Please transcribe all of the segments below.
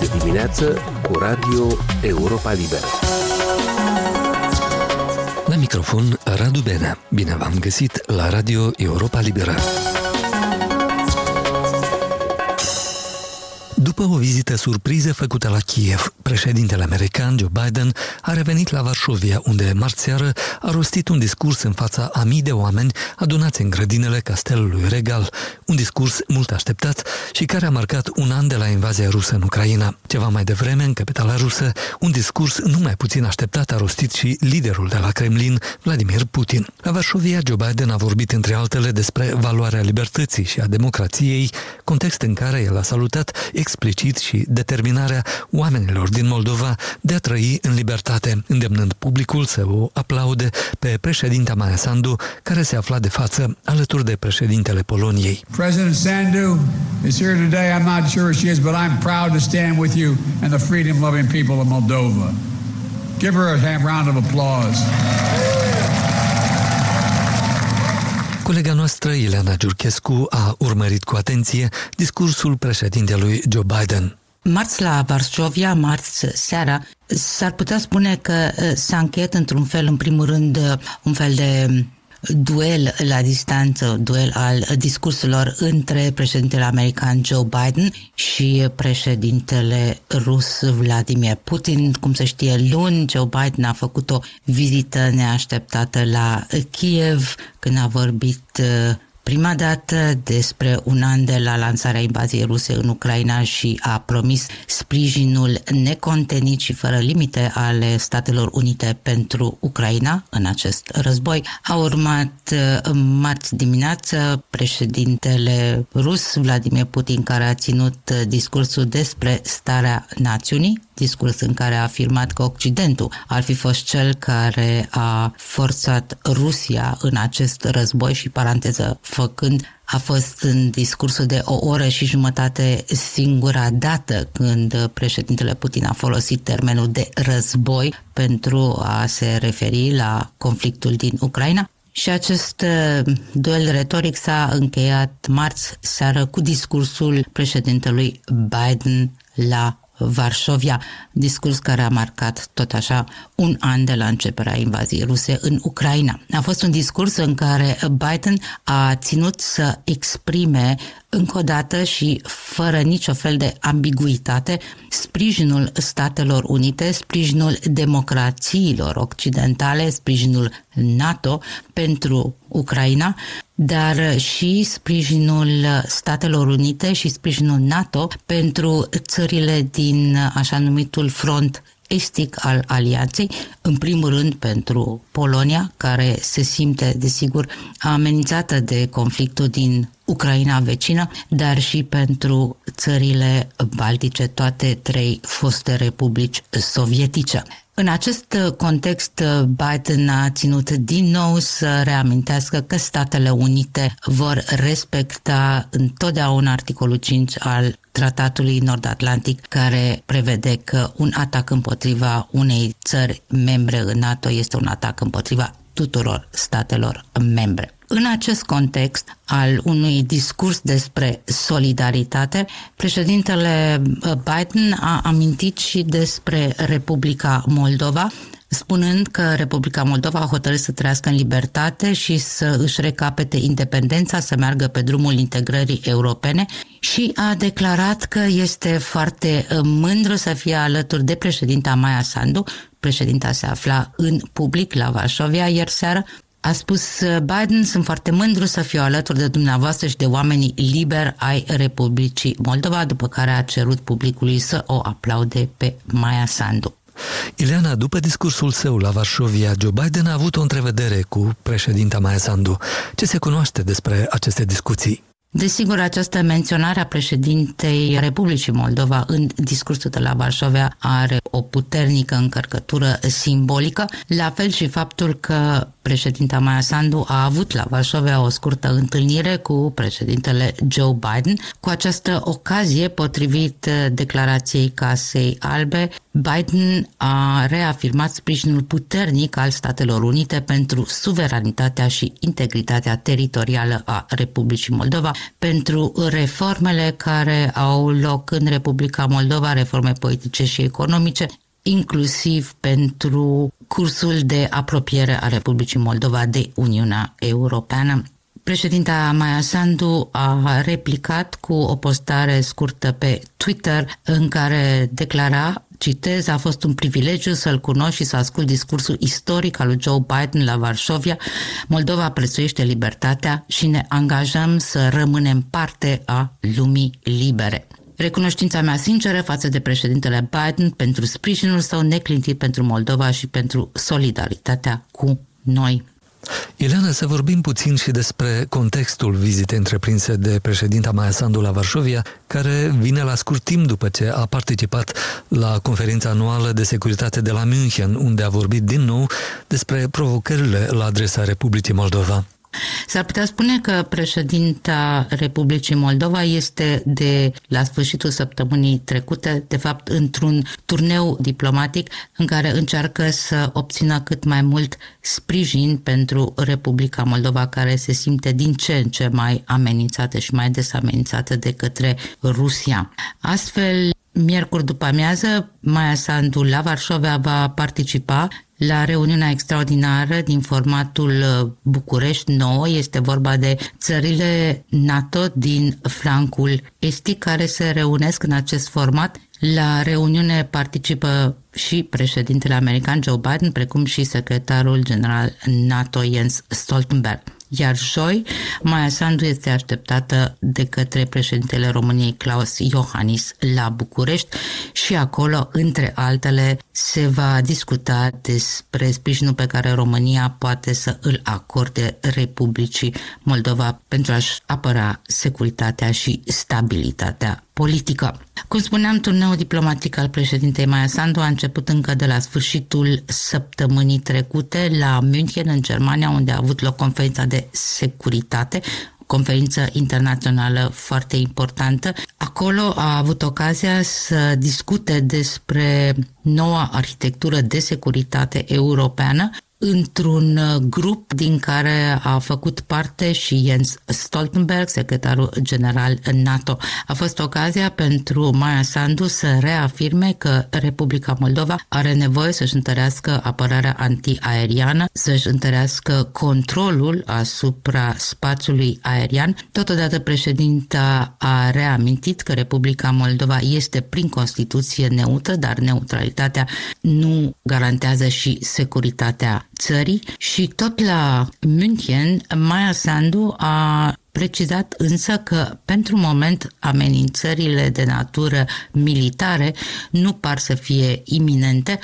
Este dimineață cu Radio Europa Liberă. La microfon Radu Benea. Bine v-am găsit la Radio Europa Liberă. După o vizită surpriză făcută la Kiev, președintele american Joe Biden a revenit la Varșovia, unde marțeară a rostit un discurs în fața a mii de oameni adunați în grădinele castelului regal, un discurs mult așteptat și care a marcat un an de la invazia rusă în Ucraina. Ceva mai devreme, în capitala rusă, un discurs nu mai puțin așteptat a rostit și liderul de la Kremlin, Vladimir Putin. La Varșovia, Joe Biden a vorbit între altele despre valoarea libertății și a democrației, context în care el a salutat explicit și determinarea oamenilor din Moldova de a trăi în libertate, îndemnând publicul să o aplaude pe președinta Maia Sandu, care se afla de față alături de președintele Poloniei. President Sandu is here today. I'm not sure she is, but I'm proud to stand with you and the freedom-loving people of Moldova. Give her a round of applause. Colega noastră, Ileana Giurchescu, a urmărit cu atenție discursul președintelui Joe Biden. Marți la Varsovia, marți seara, s-ar putea spune că s-a încheiat într-un fel, în primul rând, un fel de duel la distanță, duel al discursurilor între președintele american Joe Biden și președintele rus Vladimir Putin. Cum se știe, luni Joe Biden a făcut o vizită neașteptată la Kiev când a vorbit prima dată despre un an de la lansarea invaziei ruse în Ucraina și a promis sprijinul necontenit și fără limite ale Statelor Unite pentru Ucraina în acest război. A urmat uh, marți dimineață președintele rus Vladimir Putin care a ținut uh, discursul despre starea națiunii discurs în care a afirmat că Occidentul ar fi fost cel care a forțat Rusia în acest război și paranteză făcând a fost în discursul de o oră și jumătate singura dată când președintele Putin a folosit termenul de război pentru a se referi la conflictul din Ucraina. Și acest uh, duel retoric s-a încheiat marți seară cu discursul președintelui Biden la Varșovia, discurs care a marcat tot așa un an de la începerea invaziei ruse în Ucraina. A fost un discurs în care Biden a ținut să exprime încă o dată și fără nicio fel de ambiguitate sprijinul Statelor Unite, sprijinul democrațiilor occidentale, sprijinul NATO pentru Ucraina, dar și sprijinul Statelor Unite și sprijinul NATO pentru țările din așa numitul front estic al alianței, în primul rând pentru Polonia, care se simte, desigur, amenințată de conflictul din Ucraina vecină, dar și pentru țările baltice, toate trei foste republici sovietice. În acest context, Biden a ținut din nou să reamintească că Statele Unite vor respecta întotdeauna articolul 5 al Tratatului Nord-Atlantic, care prevede că un atac împotriva unei țări membre în NATO este un atac împotriva tuturor statelor membre. În acest context al unui discurs despre solidaritate, președintele uh, Biden a amintit și despre Republica Moldova, spunând că Republica Moldova a hotărât să trăiască în libertate și să își recapete independența, să meargă pe drumul integrării europene și a declarat că este foarte uh, mândru să fie alături de președinta Maia Sandu. Președinta se afla în public la Varsovia ieri seară a spus Biden, sunt foarte mândru să fiu alături de dumneavoastră și de oamenii liberi ai Republicii Moldova, după care a cerut publicului să o aplaude pe Maia Sandu. Ileana, după discursul său la Varșovia, Joe Biden a avut o întrevedere cu președinta Maia Sandu. Ce se cunoaște despre aceste discuții? Desigur, această menționare a președintei Republicii Moldova în discursul de la Varșovia are o puternică încărcătură simbolică, la fel și faptul că președinta Maia Sandu a avut la Varsovia o scurtă întâlnire cu președintele Joe Biden. Cu această ocazie, potrivit declarației Casei Albe, Biden a reafirmat sprijinul puternic al Statelor Unite pentru suveranitatea și integritatea teritorială a Republicii Moldova, pentru reformele care au loc în Republica Moldova, reforme politice și economice, inclusiv pentru cursul de apropiere a Republicii Moldova de Uniunea Europeană. Președinta Maia Sandu a replicat cu o postare scurtă pe Twitter în care declara Citez, a fost un privilegiu să-l cunosc și să ascult discursul istoric al lui Joe Biden la Varșovia. Moldova prețuiește libertatea și ne angajăm să rămânem parte a lumii libere. Recunoștința mea sinceră față de președintele Biden pentru sprijinul său neclintit pentru Moldova și pentru solidaritatea cu noi. Ileana, să vorbim puțin și despre contextul vizitei întreprinse de președinta Maia Sandu la Varșovia, care vine la scurt timp după ce a participat la conferința anuală de securitate de la München, unde a vorbit din nou despre provocările la adresa Republicii Moldova. S-ar putea spune că președinta Republicii Moldova este de la sfârșitul săptămânii trecute, de fapt, într-un turneu diplomatic în care încearcă să obțină cât mai mult sprijin pentru Republica Moldova, care se simte din ce în ce mai amenințată și mai des amenințată de către Rusia. Astfel, Miercuri după amiază, Maia Sandu la Varșovia va participa la reuniunea extraordinară din formatul uh, București 9. Este vorba de țările NATO din flancul estic care se reunesc în acest format. La reuniune participă și președintele american Joe Biden, precum și secretarul general NATO Jens Stoltenberg iar joi Maia Sandu este așteptată de către președintele României Claus Iohannis la București și acolo, între altele, se va discuta despre sprijinul pe care România poate să îl acorde Republicii Moldova pentru a-și apăra securitatea și stabilitatea politică. Cum spuneam, turneul diplomatic al președintei Maia Sandu a început încă de la sfârșitul săptămânii trecute la München, în Germania, unde a avut loc conferința de securitate, conferință internațională foarte importantă. Acolo a avut ocazia să discute despre noua arhitectură de securitate europeană într-un uh, grup din care a făcut parte și Jens Stoltenberg, secretarul general NATO. A fost ocazia pentru Maia Sandu să reafirme că Republica Moldova are nevoie să-și întărească apărarea antiaeriană, să-și întărească controlul asupra spațiului aerian. Totodată președinta a reamintit că Republica Moldova este prin Constituție neutră, dar neutralitatea nu garantează și securitatea țării și tot la München, Maia Sandu a precizat însă că pentru moment amenințările de natură militare nu par să fie iminente,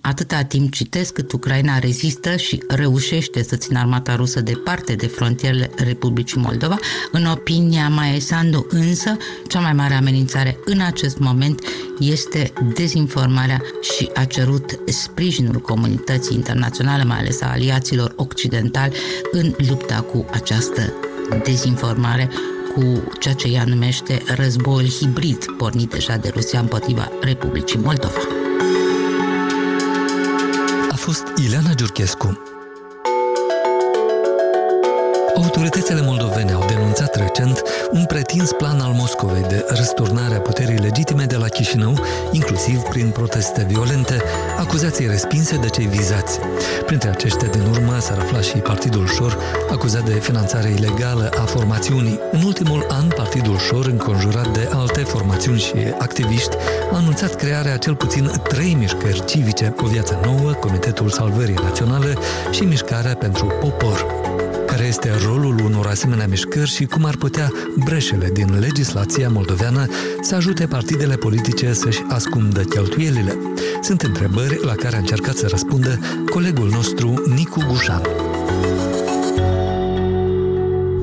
Atâta timp citesc cât Ucraina rezistă și reușește să țină armata rusă departe de frontierele Republicii Moldova, în opinia Maia Sandu însă, cea mai mare amenințare în acest moment este dezinformarea și a cerut sprijinul comunității internaționale, mai ales a aliaților occidentali, în lupta cu această dezinformare cu ceea ce ea numește războiul hibrid pornit deja de Rusia împotriva Republicii Moldova fost Ileana Giurchescu. Autoritățile moldovene au denunțat recent un pretins plan al Moscovei de răsturnare a puterii legitime de la Chișinău, inclusiv prin proteste violente, acuzații respinse de cei vizați. Printre aceștia din urmă s-ar afla și Partidul Șor, acuzat de finanțare ilegală a formațiunii. În ultimul an, Partidul Șor, înconjurat de alte formațiuni și activiști, a anunțat crearea cel puțin trei mișcări civice, o viață nouă, Comitetul Salvării Naționale și Mișcarea pentru Popor care este rolul unor asemenea mișcări și cum ar putea breșele din legislația moldoveană să ajute partidele politice să-și ascundă cheltuielile. Sunt întrebări la care a încercat să răspundă colegul nostru Nicu Gușan.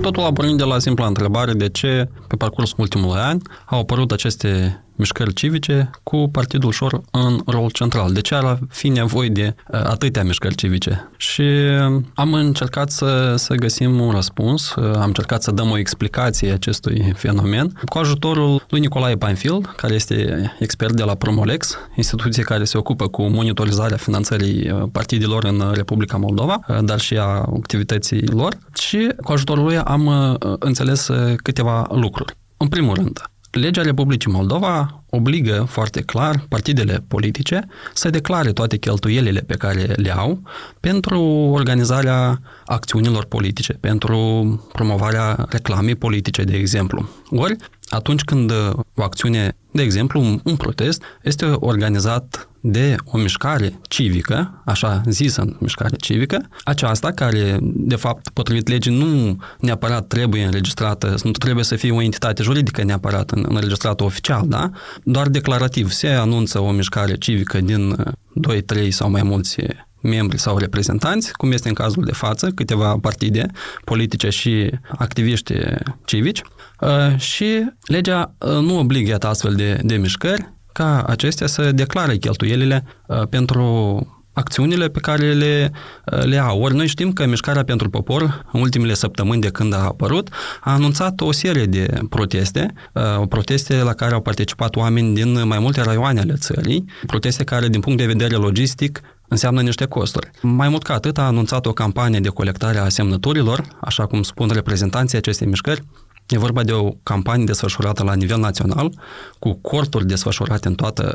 Totul a pornit de la simpla întrebare de ce, pe parcursul ultimului an, au apărut aceste mișcări civice cu Partidul Șor în rol central. De ce ar fi nevoie de uh, atâtea mișcări civice? Și am încercat să, să găsim un răspuns, uh, am încercat să dăm o explicație acestui fenomen cu ajutorul lui Nicolae Panfil, care este expert de la Promolex, instituție care se ocupă cu monitorizarea finanțării uh, partidelor în Republica Moldova, dar și a activității lor și cu ajutorul lui am înțeles câteva lucruri. În primul rând, Legea Republicii Moldova obligă foarte clar partidele politice să declare toate cheltuielile pe care le au pentru organizarea acțiunilor politice, pentru promovarea reclamei politice, de exemplu. Ori, atunci când o acțiune, de exemplu, un, un protest, este organizat de o mișcare civică, așa zisă mișcare civică, aceasta care, de fapt, potrivit legii, nu neapărat trebuie înregistrată, nu trebuie să fie o entitate juridică neapărat înregistrată oficial, da? Doar declarativ se anunță o mișcare civică din 2, 3 sau mai mulți membri sau reprezentanți, cum este în cazul de față, câteva partide politice și activiști civici, uh, și legea uh, nu obligă astfel de, de mișcări ca acestea să declare cheltuielile uh, pentru acțiunile pe care le, uh, le au. Ori noi știm că Mișcarea pentru Popor, în ultimele săptămâni de când a apărut, a anunțat o serie de proteste, uh, proteste la care au participat oameni din mai multe raioane ale țării, proteste care, din punct de vedere logistic, înseamnă niște costuri. Mai mult ca atât, a anunțat o campanie de colectare a semnăturilor, așa cum spun reprezentanții acestei mișcări, E vorba de o campanie desfășurată la nivel național, cu corturi desfășurate în toată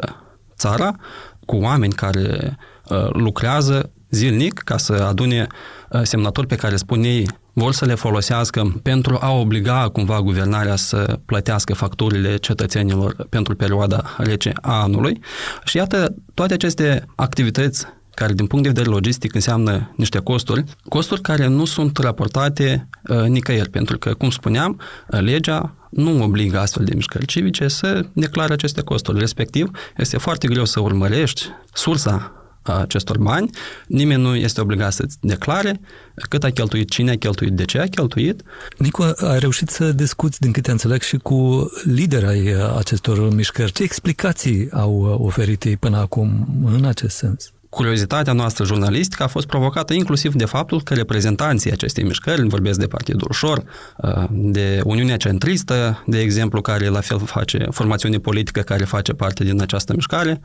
țara, cu oameni care uh, lucrează zilnic ca să adune uh, semnături pe care spun ei vor să le folosească pentru a obliga cumva guvernarea să plătească facturile cetățenilor pentru perioada rece a anului. Și iată, toate aceste activități care din punct de vedere logistic înseamnă niște costuri, costuri care nu sunt raportate uh, nicăieri, pentru că, cum spuneam, uh, legea nu obligă astfel de mișcări civice să declare aceste costuri. Respectiv, este foarte greu să urmărești sursa acestor bani, nimeni nu este obligat să-ți declare cât a cheltuit, cine a cheltuit, de ce a cheltuit. Nicu, ai reușit să discuți, din câte înțeleg, și cu lideri ai acestor mișcări. Ce explicații au oferit ei până acum în acest sens? Curiozitatea noastră jurnalistică a fost provocată inclusiv de faptul că reprezentanții acestei mișcări, vorbesc de Partidul Ușor, uh, de Uniunea Centristă, de exemplu, care la fel face formațiune politică care face parte din această mișcare,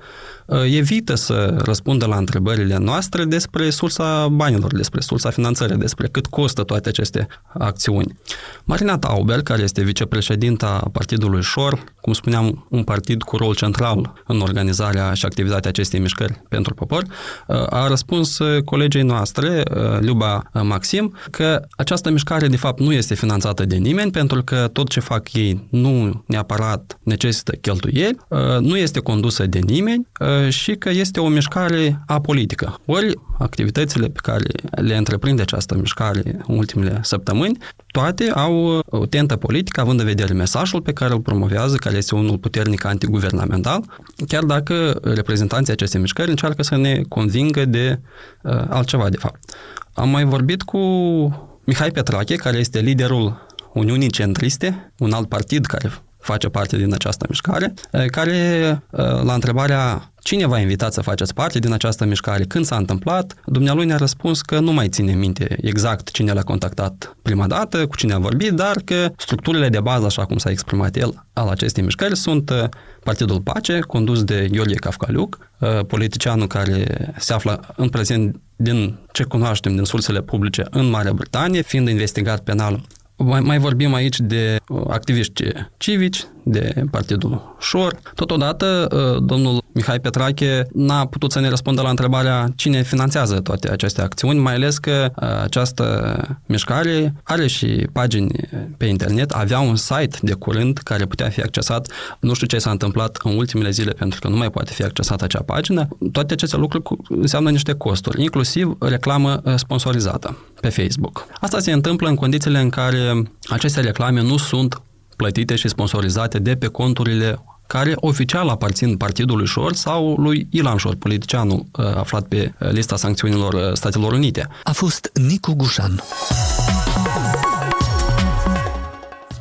uh, evită să răspundă la întrebările noastre despre sursa banilor, despre sursa finanțării, despre cât costă toate aceste acțiuni. Marina Tauber, care este vicepreședinta Partidului Șor, cum spuneam, un partid cu rol central în organizarea și activitatea acestei mișcări pentru popor, a răspuns colegii noastre, Luba Maxim, că această mișcare de fapt nu este finanțată de nimeni pentru că tot ce fac ei nu neapărat necesită cheltuieli, nu este condusă de nimeni și că este o mișcare apolitică. Ori activitățile pe care le întreprinde această mișcare în ultimele săptămâni, toate au o tentă politică, având în vedere mesajul pe care îl promovează, care este unul puternic antiguvernamental, chiar dacă reprezentanții acestei mișcări încearcă să ne convingă de uh, altceva, de fapt. Am mai vorbit cu Mihai Petrache, care este liderul Uniunii Centriste, un alt partid care face parte din această mișcare, uh, care uh, la întrebarea Cine v-a invitat să faceți parte din această mișcare? Când s-a întâmplat? Dumnealui ne-a răspuns că nu mai ține minte exact cine l-a contactat prima dată, cu cine a vorbit, dar că structurile de bază, așa cum s-a exprimat el, al acestei mișcări sunt uh, Partidul Pace, condus de Iorghe Cafcaliuc, uh, politicianul care se află în prezent din ce cunoaștem din sursele publice în Marea Britanie, fiind investigat penal mai, mai vorbim aici de uh, activiști civici, de Partidul Șor. Totodată, uh, domnul Mihai Petrache n-a putut să ne răspundă la întrebarea cine finanțează toate aceste acțiuni, mai ales că uh, această mișcare are și pagini pe internet, avea un site de curând care putea fi accesat. Nu știu ce s-a întâmplat în ultimele zile pentru că nu mai poate fi accesată acea pagină. Toate aceste lucruri înseamnă niște costuri, inclusiv reclamă sponsorizată pe Facebook. Asta se întâmplă în condițiile în care aceste reclame nu sunt plătite și sponsorizate de pe conturile care oficial aparțin Partidului Șor sau lui Ilan Șor, politicianul uh, aflat pe uh, lista sancțiunilor uh, Statelor Unite. A fost Nicu Gușan.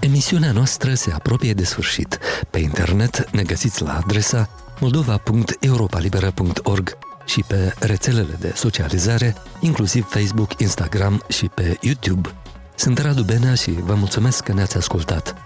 Emisiunea noastră se apropie de sfârșit. Pe internet ne găsiți la adresa moldova.europalibera.org și pe rețelele de socializare, inclusiv Facebook, Instagram și pe YouTube. Sunt Radu Benea și vă mulțumesc că ne-ați ascultat.